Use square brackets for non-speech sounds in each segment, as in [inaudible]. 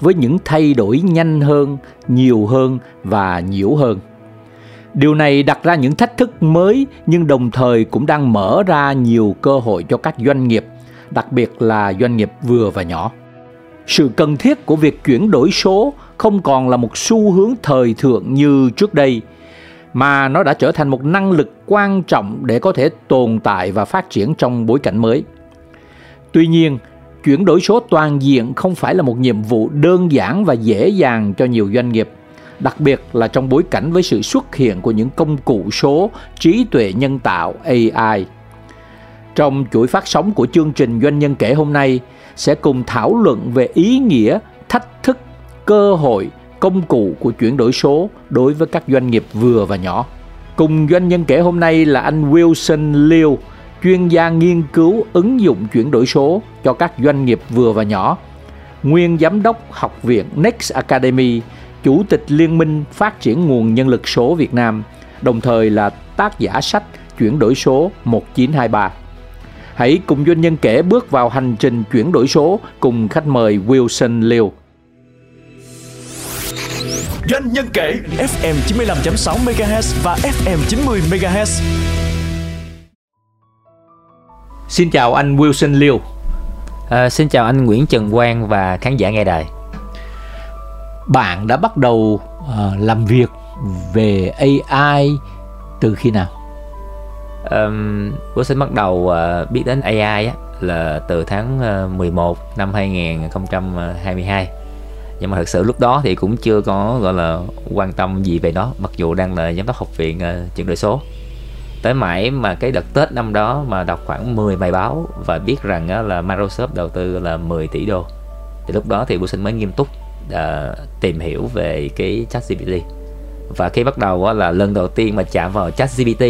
với những thay đổi nhanh hơn, nhiều hơn và nhiễu hơn. Điều này đặt ra những thách thức mới nhưng đồng thời cũng đang mở ra nhiều cơ hội cho các doanh nghiệp, đặc biệt là doanh nghiệp vừa và nhỏ. Sự cần thiết của việc chuyển đổi số không còn là một xu hướng thời thượng như trước đây mà nó đã trở thành một năng lực quan trọng để có thể tồn tại và phát triển trong bối cảnh mới. Tuy nhiên, chuyển đổi số toàn diện không phải là một nhiệm vụ đơn giản và dễ dàng cho nhiều doanh nghiệp đặc biệt là trong bối cảnh với sự xuất hiện của những công cụ số trí tuệ nhân tạo AI. Trong chuỗi phát sóng của chương trình Doanh nhân kể hôm nay sẽ cùng thảo luận về ý nghĩa, thách thức, cơ hội, công cụ của chuyển đổi số đối với các doanh nghiệp vừa và nhỏ. Cùng doanh nhân kể hôm nay là anh Wilson Liu, chuyên gia nghiên cứu ứng dụng chuyển đổi số cho các doanh nghiệp vừa và nhỏ, nguyên giám đốc học viện Next Academy, chủ tịch Liên minh Phát triển nguồn nhân lực số Việt Nam, đồng thời là tác giả sách Chuyển đổi số 1923. Hãy cùng doanh nhân kể bước vào hành trình chuyển đổi số cùng khách mời Wilson Liu. Doanh nhân kể FM 95.6 MHz và FM 90 MHz. Xin chào anh Wilson Liu. À, xin chào anh Nguyễn Trần Quang và khán giả nghe đài. Bạn đã bắt đầu uh, làm việc về AI từ khi nào? Um, sinh bắt đầu uh, biết đến AI á, là từ tháng uh, 11 năm 2022 nhưng mà thật sự lúc đó thì cũng chưa có gọi là quan tâm gì về nó mặc dù đang là giám đốc học viện uh, chuyển đổi số tới mãi mà cái đợt Tết năm đó mà đọc khoảng 10 bài báo và biết rằng là Microsoft đầu tư là 10 tỷ đô. Thì lúc đó thì Bưu Sinh mới nghiêm túc uh, tìm hiểu về cái chat GPT và khi bắt đầu là lần đầu tiên mà chạm vào chat GPT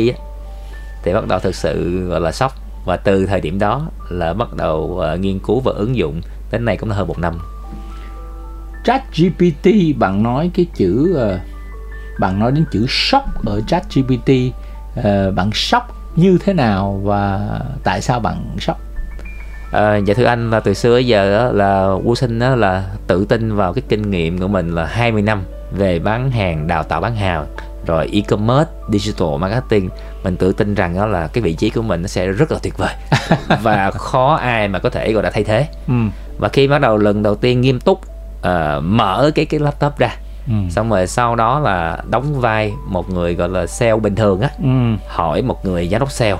thì bắt đầu thực sự gọi là sốc. Và từ thời điểm đó là bắt đầu uh, nghiên cứu và ứng dụng đến nay cũng là hơn một năm. Chat GPT bạn nói cái chữ uh, bạn nói đến chữ sốc ở chat GPT uh, bạn sốc như thế nào và tại sao bạn sốc? À, dạ thưa anh là từ xưa tới giờ là Vũ Sinh là tự tin vào cái kinh nghiệm của mình là 20 năm về bán hàng đào tạo bán hàng rồi e-commerce digital marketing. Mình tự tin rằng đó là cái vị trí của mình nó sẽ rất là tuyệt vời [laughs] và khó ai mà có thể gọi là thay thế. Ừ. và khi bắt đầu lần đầu tiên nghiêm túc uh, mở cái cái laptop ra ừ. xong rồi sau đó là đóng vai một người gọi là sale bình thường á ừ. hỏi một người giám đốc sale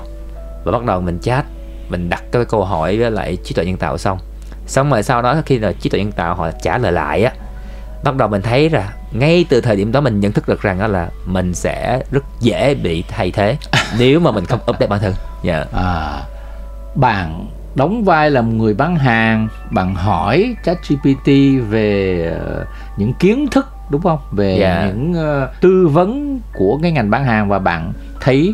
và bắt đầu mình chat mình đặt cái câu hỏi với lại trí tuệ nhân tạo xong xong rồi sau đó khi là trí tuệ nhân tạo họ trả lời lại á bắt đầu mình thấy là ngay từ thời điểm đó mình nhận thức được rằng đó là mình sẽ rất dễ bị thay thế [laughs] nếu mà mình không update bản thân dạ yeah. à, bạn đóng vai là một người bán hàng bạn hỏi ChatGPT về uh, những kiến thức đúng không về. Dạ. những uh, tư vấn của cái ngành bán hàng và bạn thấy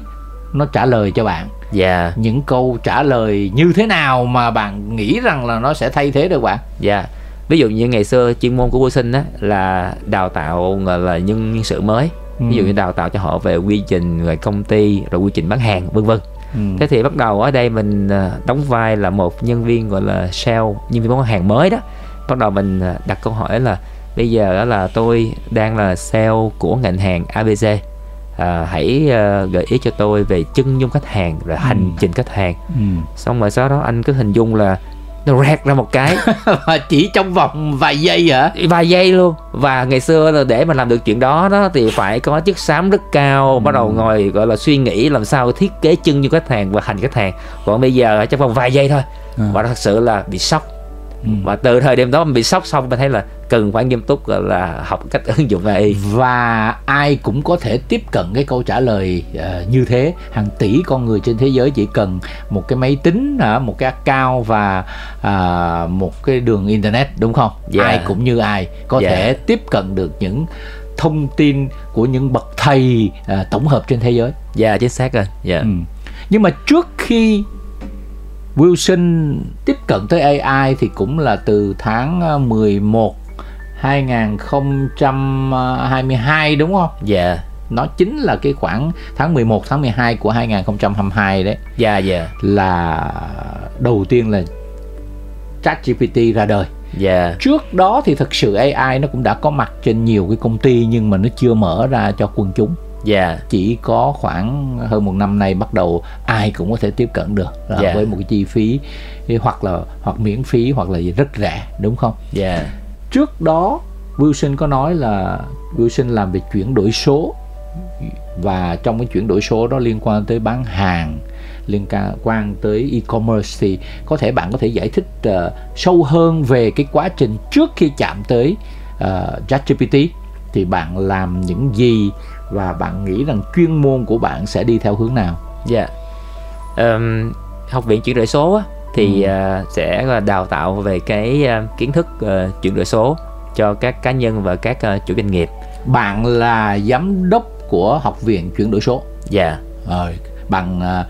nó trả lời cho bạn dạ những câu trả lời như thế nào mà bạn nghĩ rằng là nó sẽ thay thế được bạn dạ ví dụ như ngày xưa chuyên môn của vô sinh á là đào tạo là nhân nhân sự mới ừ. ví dụ như đào tạo cho họ về quy trình rồi công ty rồi quy trình bán hàng vân vân ừ. thế thì bắt đầu ở đây mình à, đóng vai là một nhân viên gọi là sale nhân viên bán hàng mới đó bắt đầu mình à, đặt câu hỏi là bây giờ đó là tôi đang là sale của ngành hàng ABC à, hãy uh, gợi ý cho tôi về chân dung khách hàng rồi hành ừ. trình khách hàng ừ. xong rồi sau đó anh cứ hình dung là nó rẹt ra một cái [laughs] và chỉ trong vòng vài giây hả vài giây luôn và ngày xưa là để mà làm được chuyện đó đó thì phải có chiếc xám rất cao ừ. bắt đầu ngồi gọi là suy nghĩ làm sao thiết kế chân như khách hàng và hành khách hàng còn bây giờ trong vòng vài giây thôi ừ. và thật sự là bị sốc Ừ. và từ thời điểm đó mình bị sốc xong mình thấy là cần phải nghiêm túc là học cách ứng dụng AI và ai cũng có thể tiếp cận cái câu trả lời uh, như thế hàng tỷ con người trên thế giới chỉ cần một cái máy tính uh, một cái account và uh, một cái đường internet đúng không Dạ. ai cũng như ai có Dạ. thể tiếp cận được những thông tin của những bậc thầy uh, tổng hợp trên thế giới dạ chính xác rồi dạ Ừ. Nhưng mà trước khi Wilson tiếp cận tới AI thì cũng là từ tháng ờ, 11 2022 đúng không? dạ. Nó chính là cái khoảng tháng 11 tháng 12 của 2022 đấy. Dạ dạ. Là đầu tiên là ChatGPT ra đời. dạ. Trước đó thì thực sự AI nó cũng đã có mặt trên nhiều cái công ty nhưng mà nó chưa mở ra cho quần chúng dạ. Chỉ có khoảng hơn một năm nay bắt đầu ai cũng có thể tiếp cận được là Dạ. với một cái chi phí hoặc là hoặc miễn phí hoặc là gì rất rẻ đúng không? Dạ. Trước đó Wilson có nói là Wilson làm về chuyển đổi số. Và trong cái chuyển đổi số đó liên quan tới bán hàng liên quan tới e-commerce thì có thể bạn có thể giải thích ờ, sâu hơn về cái quá trình trước khi chạm tới uh, ChatGPT. Thì bạn làm những gì và bạn nghĩ rằng chuyên môn của bạn sẽ đi theo hướng nào Dạ. Ờm, học viện chuyển đổi số á, thì à, sẽ là đào tạo về cái à, kiến thức à, chuyển đổi số cho các cá nhân và các à, chủ doanh nghiệp. bạn là giám đốc của học viện chuyển đổi số Dạ. rồi bằng à,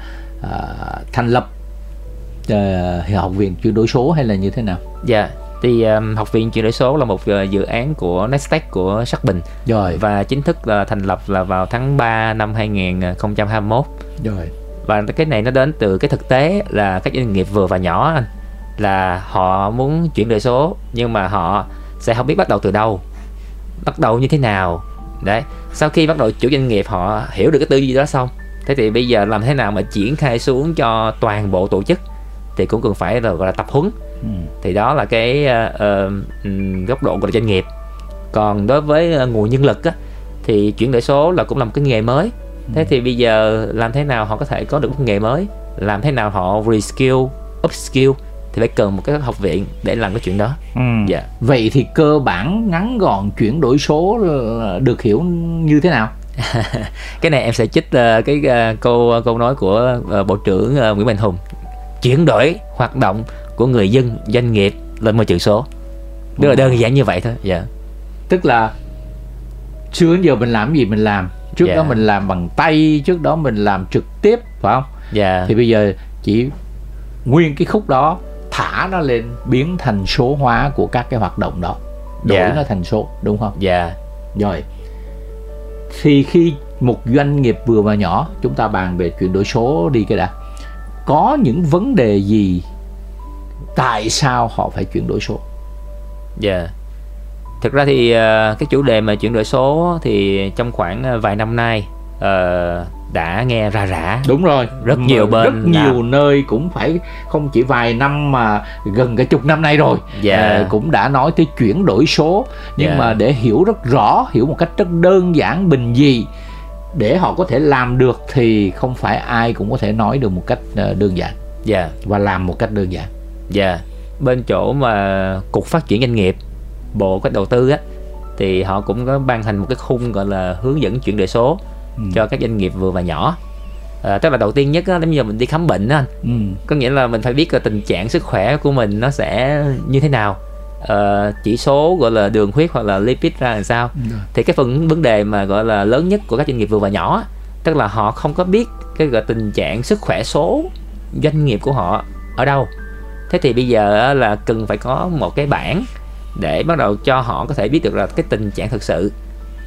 à, thành lập à, học viện chuyển đổi số hay là như thế nào Dạ. Thì ờm, học viện chuyển đổi số là một à, dự án của Nestec của Sắc Bình. Rồi. Và chính thức là thành lập là vào tháng 3 năm 2021. rồi. Và cái này nó đến từ cái thực tế là các doanh nghiệp vừa và nhỏ anh là họ muốn chuyển đổi số nhưng mà họ sẽ không biết bắt đầu từ đâu bắt đầu như thế nào. Đấy sau khi bắt đầu chủ doanh nghiệp họ hiểu được cái tư duy đó xong thế thì bây giờ làm thế nào mà triển khai xuống cho toàn bộ tổ chức thì cũng cần phải là gọi là tập huấn ừ. thì đó là cái ừm, góc độ của doanh nghiệp. Còn đối với ờ, nguồn nhân lực á, thì chuyển đổi số là cũng là một cái nghề mới. Thế thì bây giờ làm thế nào họ có thể có được một nghề mới? Làm thế nào họ reskill upskill thì phải cần một cái học viện để làm cái chuyện đó. Ừ. dạ. Vậy thì cơ bản ngắn gọn chuyển đổi số được hiểu như thế nào? [laughs] Cái này em sẽ trích ờ, cái ờ, câu câu nói của ờ, bộ trưởng ờ, Nguyễn Mạnh Hùng. Chuyển đổi hoạt động của người dân doanh nghiệp lên môi trường số. Rất là đơn giản như vậy thôi dạ. Tức là xưa đến giờ mình làm gì mình làm. Trước Dạ. đó mình làm bằng tay trước đó mình làm trực tiếp phải không? Dạ. Thì bây giờ chỉ nguyên cái khúc đó thả nó lên biến thành số hóa của các cái hoạt động đó. Đổi Dạ. nó thành số đúng không? Dạ. Rồi. Thì khi một doanh nghiệp vừa và nhỏ chúng ta bàn về chuyển đổi số đi cái đã. Có những vấn đề gì tại sao họ phải chuyển đổi số Dạ. Thực ra thì ờ, cái chủ đề mà chuyển đổi số thì trong khoảng ờ, vài năm nay ờ, đã nghe ra rã. đúng rồi Rất nhiều bên rất nhiều làm. nơi cũng phải không chỉ vài năm mà gần cả chục năm nay rồi Dạ. Ờ, cũng đã nói tới chuyển đổi số nhưng Dạ. mà để hiểu rất rõ hiểu một cách rất đơn giản bình dị để họ có thể làm được thì không phải ai cũng có thể nói được một cách đơn giản Dạ. và làm một cách đơn giản Dạ. Bên chỗ mà cục phát triển doanh nghiệp, bộ cách đầu tư á thì họ cũng có ban hành một cái khung gọi là hướng dẫn chuyển đổi số Ừ. cho các doanh nghiệp vừa và nhỏ. À, tức là đầu tiên nhất á, nếu như mình đi khám bệnh á ừ. có nghĩa là mình phải biết là tình trạng sức khỏe của mình nó sẽ như thế nào Ờ, chỉ số gọi là đường huyết hoặc là lipid ra làm sao thì cái phần vấn đề mà gọi là lớn nhất của các doanh nghiệp vừa và nhỏ tức là họ không có biết cái gọi tình trạng sức khỏe số doanh nghiệp của họ ở đâu thế thì bây giờ là cần phải có một cái bảng để bắt đầu cho họ có thể biết được là cái tình trạng thực sự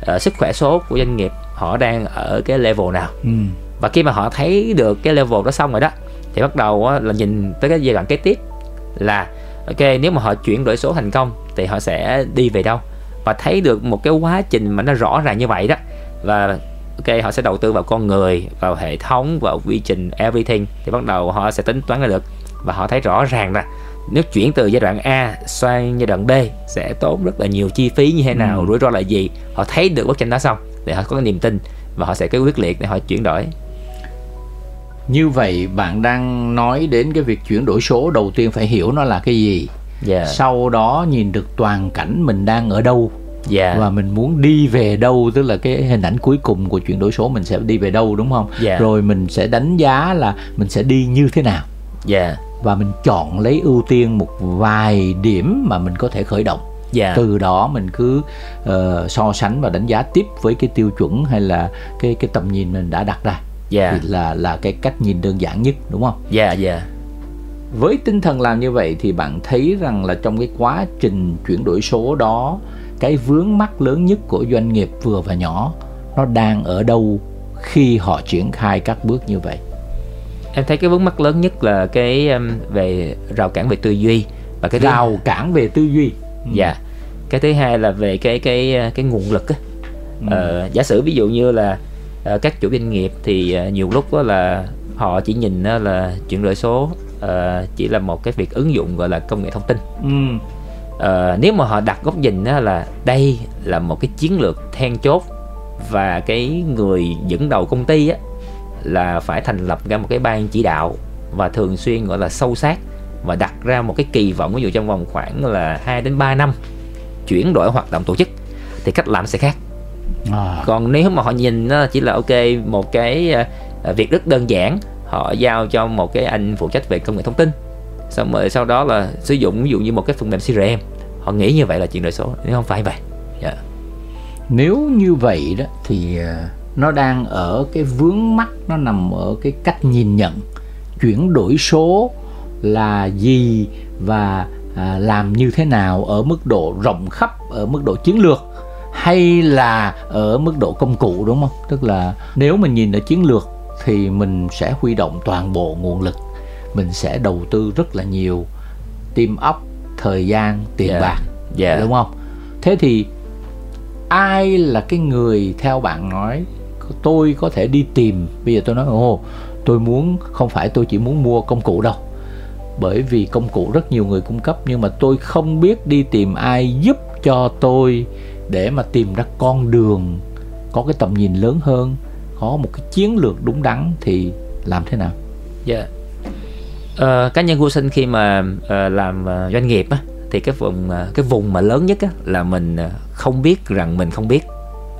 ờ, sức khỏe số của doanh nghiệp họ đang ở cái level nào. Ừ. và khi mà họ thấy được cái level đó xong rồi đó thì bắt đầu á, là nhìn tới cái giai đoạn kế tiếp là ok nếu mà họ chuyển đổi số thành công thì họ sẽ đi về đâu? Và thấy được một cái quá trình mà nó rõ ràng như vậy đó và ok họ sẽ đầu tư vào con người vào hệ thống vào quy trình everything thì bắt đầu họ sẽ tính toán ra được và họ thấy rõ ràng là nếu chuyển từ giai đoạn A sang giai đoạn B sẽ tốn rất là nhiều chi phí như thế nào rủi ro là gì? Họ thấy được bức tranh đó xong để họ có cái niềm tin và họ sẽ cái quyết liệt để họ chuyển đổi. Như vậy bạn đang nói đến cái việc chuyển đổi số đầu tiên phải hiểu nó là cái gì. Dạ. sau đó nhìn được toàn cảnh mình đang ở đâu dạ. và mình muốn đi về đâu tức là cái hình ảnh cuối cùng của chuyển đổi số mình sẽ đi về đâu đúng không? Dạ. rồi mình sẽ đánh giá là mình sẽ đi như thế nào. Dạ và mình chọn lấy ưu tiên một vài điểm mà mình có thể khởi động. Dạ. Từ đó mình cứ ờ, so sánh và đánh giá tiếp với cái tiêu chuẩn hay là cái cái tầm nhìn mình đã đặt ra. Dạ. Thì là là cái cách nhìn đơn giản nhất đúng không? Dạ dạ. Với tinh thần làm như vậy thì bạn thấy rằng là trong cái quá trình chuyển đổi số đó cái vướng mắc lớn nhất của doanh nghiệp vừa và nhỏ nó đang ở đâu khi họ triển khai các bước như vậy em thấy cái vướng mắc lớn nhất là cái um, về rào cản về tư duy và cái rào cản về tư duy. Dạ. Cái thứ hai là về cái cái cái nguồn lực á. Ờ, giả sử ví dụ như là ờ, các chủ doanh nghiệp thì ờ, nhiều lúc đó là họ chỉ nhìn là chuyển đổi số ờ, chỉ là một cái việc ứng dụng gọi là công nghệ thông tin. Ừ. Ờ, nếu mà họ đặt góc nhìn đó là đây là một cái chiến lược then chốt và cái người dẫn đầu công ty á là phải thành lập ra một cái ban chỉ đạo và thường xuyên gọi là sâu sát và đặt ra một cái kỳ vọng ví dụ trong vòng khoảng là 2 đến 3 năm chuyển đổi hoạt động tổ chức thì cách làm sẽ khác. À, còn nếu mà họ nhìn nó chỉ là ok một cái ờ, việc rất đơn giản họ giao cho một cái anh phụ trách về công nghệ thông tin xong rồi sau đó là sử dụng ví dụ như một cái phần mềm CRM họ nghĩ như vậy là chuyển đổi số nếu không phải vậy dạ. Nếu như vậy đó thì ờ, nó đang ở cái vướng mắc nó nằm ở cái cách nhìn nhận chuyển đổi số là gì và à, làm như thế nào ở mức độ rộng khắp ở mức độ chiến lược hay là ở mức độ công cụ đúng không? Tức là nếu mình nhìn ở chiến lược thì mình sẽ huy động toàn bộ nguồn lực mình sẽ đầu tư rất là nhiều tim óc thời gian tiền Dạ. bạc dạ đúng không? Thế thì ai là cái người theo bạn nói tôi có thể đi tìm. Bây giờ tôi nói ồ tôi muốn không phải tôi chỉ muốn mua công cụ đâu. Bởi vì công cụ rất nhiều người cung cấp nhưng mà tôi không biết đi tìm ai giúp cho tôi để mà tìm ra con đường có cái tầm nhìn lớn hơn có một cái chiến lược đúng đắn thì làm thế nào? Dạ. Ờ, cá nhân của sinh khi mà uh, làm uh, doanh nghiệp á thì cái vùng ờ, cái vùng mà lớn nhất á là mình không biết rằng mình không biết.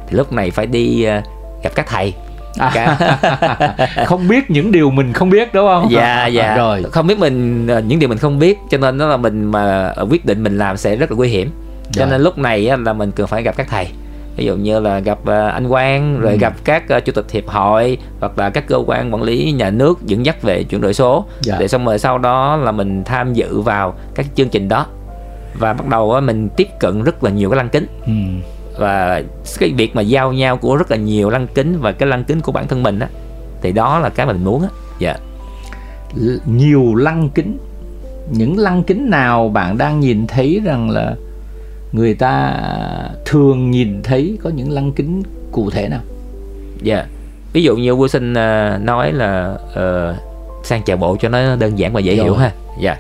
Thì lúc này phải đi gặp các thầy. Cả- [laughs] không biết những điều mình không biết đúng không? Dạ dạ. rồi. Không biết mình ờ, những điều mình không biết cho nên đó là mình mà ờ, quyết định mình làm sẽ rất là nguy hiểm. Cho Rồi. nên lúc này là mình cần phải gặp các thầy. Ví dụ như là gặp ờ, anh Quang rồi Ừ. gặp các chủ tịch hiệp hội hoặc là các cơ quan quản lý nhà nước dẫn dắt về chuyển đổi số. Dạ. để xong rồi sau đó là mình tham dự vào các chương trình đó. Và bắt đầu mình tiếp cận rất là nhiều cái lăng kính. Ừ. và cái việc mà giao nhau của rất là nhiều lăng kính và cái lăng kính của bản thân mình á thì đó là cái mà mình muốn á dạ L- nhiều lăng kính những lăng kính nào bạn đang nhìn thấy rằng là người ta thường nhìn thấy có những lăng kính cụ thể nào Dạ. Ví dụ như Wilson à, nói là ờ, sang chạy bộ cho nó đơn giản và dễ Rồi. hiểu ha. Dạ.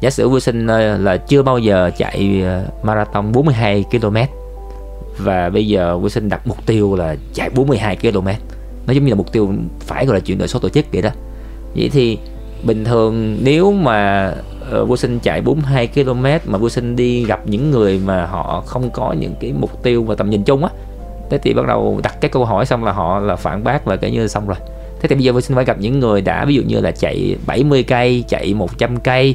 Giả sử Wilson à, là chưa bao giờ chạy à, marathon 42 km và bây giờ Wilson đặt mục tiêu là chạy 42 km. Nó giống như là mục tiêu phải gọi là chuyển đổi số tổ chức vậy đó. Vậy thì bình thường nếu mà uh, Wilson chạy 42 km mà Wilson đi gặp những người mà họ không có những cái mục tiêu và tầm nhìn chung á thế thì bắt đầu đặt cái câu hỏi xong là họ là phản bác là cái như xong rồi thế thì bây giờ Wilson phải gặp những người đã ví dụ như là chạy 70 cây chạy 100 cây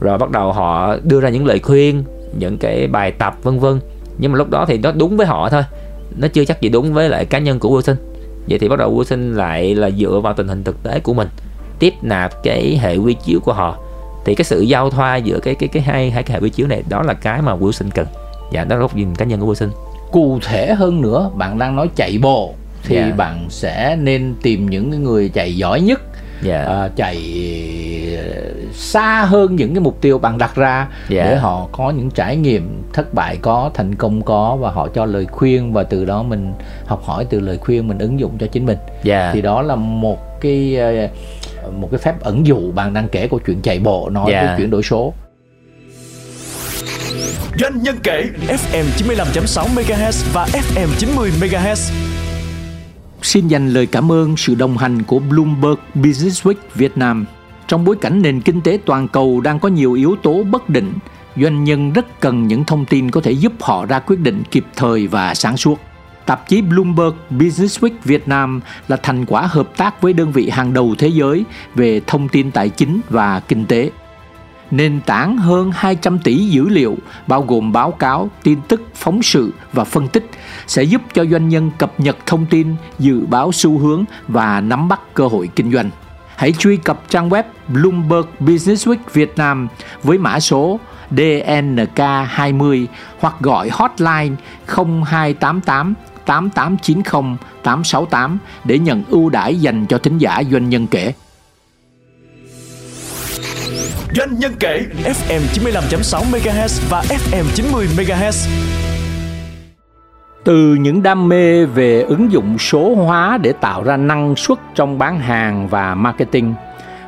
rồi bắt đầu họ đưa ra những lời khuyên những cái bài tập vân vân nhưng mà lúc đó thì nó đúng với họ thôi. Nó chưa chắc gì đúng với lại cá nhân của Wilson. Vậy thì bắt đầu Wilson lại là dựa vào tình hình thực tế của mình tiếp nạp cái hệ quy chiếu của họ. Thì cái sự giao thoa giữa cái cái cái hai hai cái hệ quy chiếu này đó là cái mà Wilson cần. Dạ đó là góc nhìn cá nhân của Wilson. Cụ thể hơn nữa bạn đang nói chạy bộ thì Dạ. bạn sẽ nên tìm những người chạy giỏi nhất dạ. À, chạy xa hơn những cái mục tiêu bạn đặt ra Dạ. để họ có những trải nghiệm thất bại có thành công có và họ cho lời khuyên và từ đó mình học hỏi từ lời khuyên mình ứng dụng cho chính mình. Dạ. Thì đó là một cái ờ, một cái phép ẩn dụ bạn đang kể câu chuyện chạy bộ nói về chuyển đổi số. Doanh nhân kể FM 95.6 MHz và FM 90 MHz. Xin dành lời cảm ơn sự đồng hành của Bloomberg Businessweek Việt Nam. Trong bối cảnh nền kinh tế toàn cầu đang có nhiều yếu tố bất định, doanh nhân rất cần những thông tin có thể giúp họ ra quyết định kịp thời và sáng suốt. Tạp chí Bloomberg Businessweek Việt Nam là thành quả hợp tác với đơn vị hàng đầu thế giới về thông tin tài chính và kinh tế. Nền tảng hơn 200 tỷ dữ liệu bao gồm báo cáo, tin tức, phóng sự và phân tích sẽ giúp cho doanh nhân cập nhật thông tin, dự báo xu hướng và nắm bắt cơ hội kinh doanh. Hãy truy cập trang web Bloomberg Businessweek Việt Nam với mã số DNK20 hoặc gọi hotline 0288 8890 868 để nhận ưu đãi dành cho thính giả doanh nhân kể. Doanh nhân kể FM 95.6 MHz và FM 90 MHz. Từ những đam mê về ứng dụng số hóa để tạo ra năng suất trong bán hàng và marketing,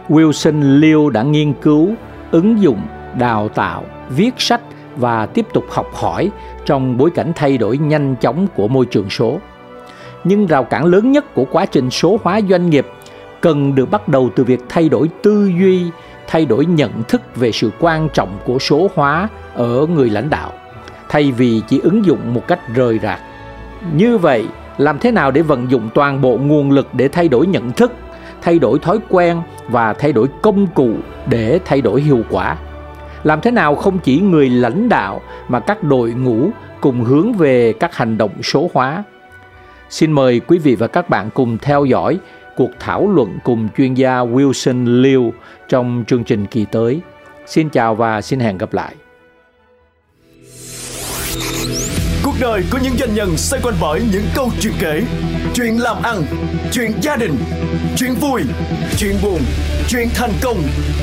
Wilson Liu đã nghiên cứu ứng dụng, đào tạo, viết sách và tiếp tục học hỏi trong bối cảnh thay đổi nhanh chóng của môi trường số. Nhưng rào cản lớn nhất của quá trình số hóa doanh nghiệp cần được bắt đầu từ việc thay đổi tư duy, thay đổi nhận thức về sự quan trọng của số hóa ở người lãnh đạo thay vì chỉ ứng dụng một cách rời rạc. Như vậy, làm thế nào để vận dụng toàn bộ nguồn lực để thay đổi nhận thức, thay đổi thói quen và thay đổi công cụ để thay đổi hiệu quả? làm thế nào không chỉ người lãnh đạo mà các đội ngũ cùng hướng về các hành động số hóa. Xin mời quý vị và các bạn cùng theo dõi cuộc thảo luận cùng chuyên gia Wilson Liu trong chương trình kỳ tới. Xin chào và xin hẹn gặp lại. Cuộc đời của những doanh nhân xoay quanh bởi những câu chuyện kể, chuyện làm ăn, chuyện gia đình, chuyện vui, chuyện buồn, chuyện thành công,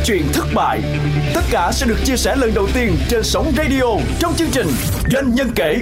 chuyện thất bại. Tất cả sẽ được chia sẻ lần đầu tiên trên sóng radio trong chương trình Doanh nhân kể.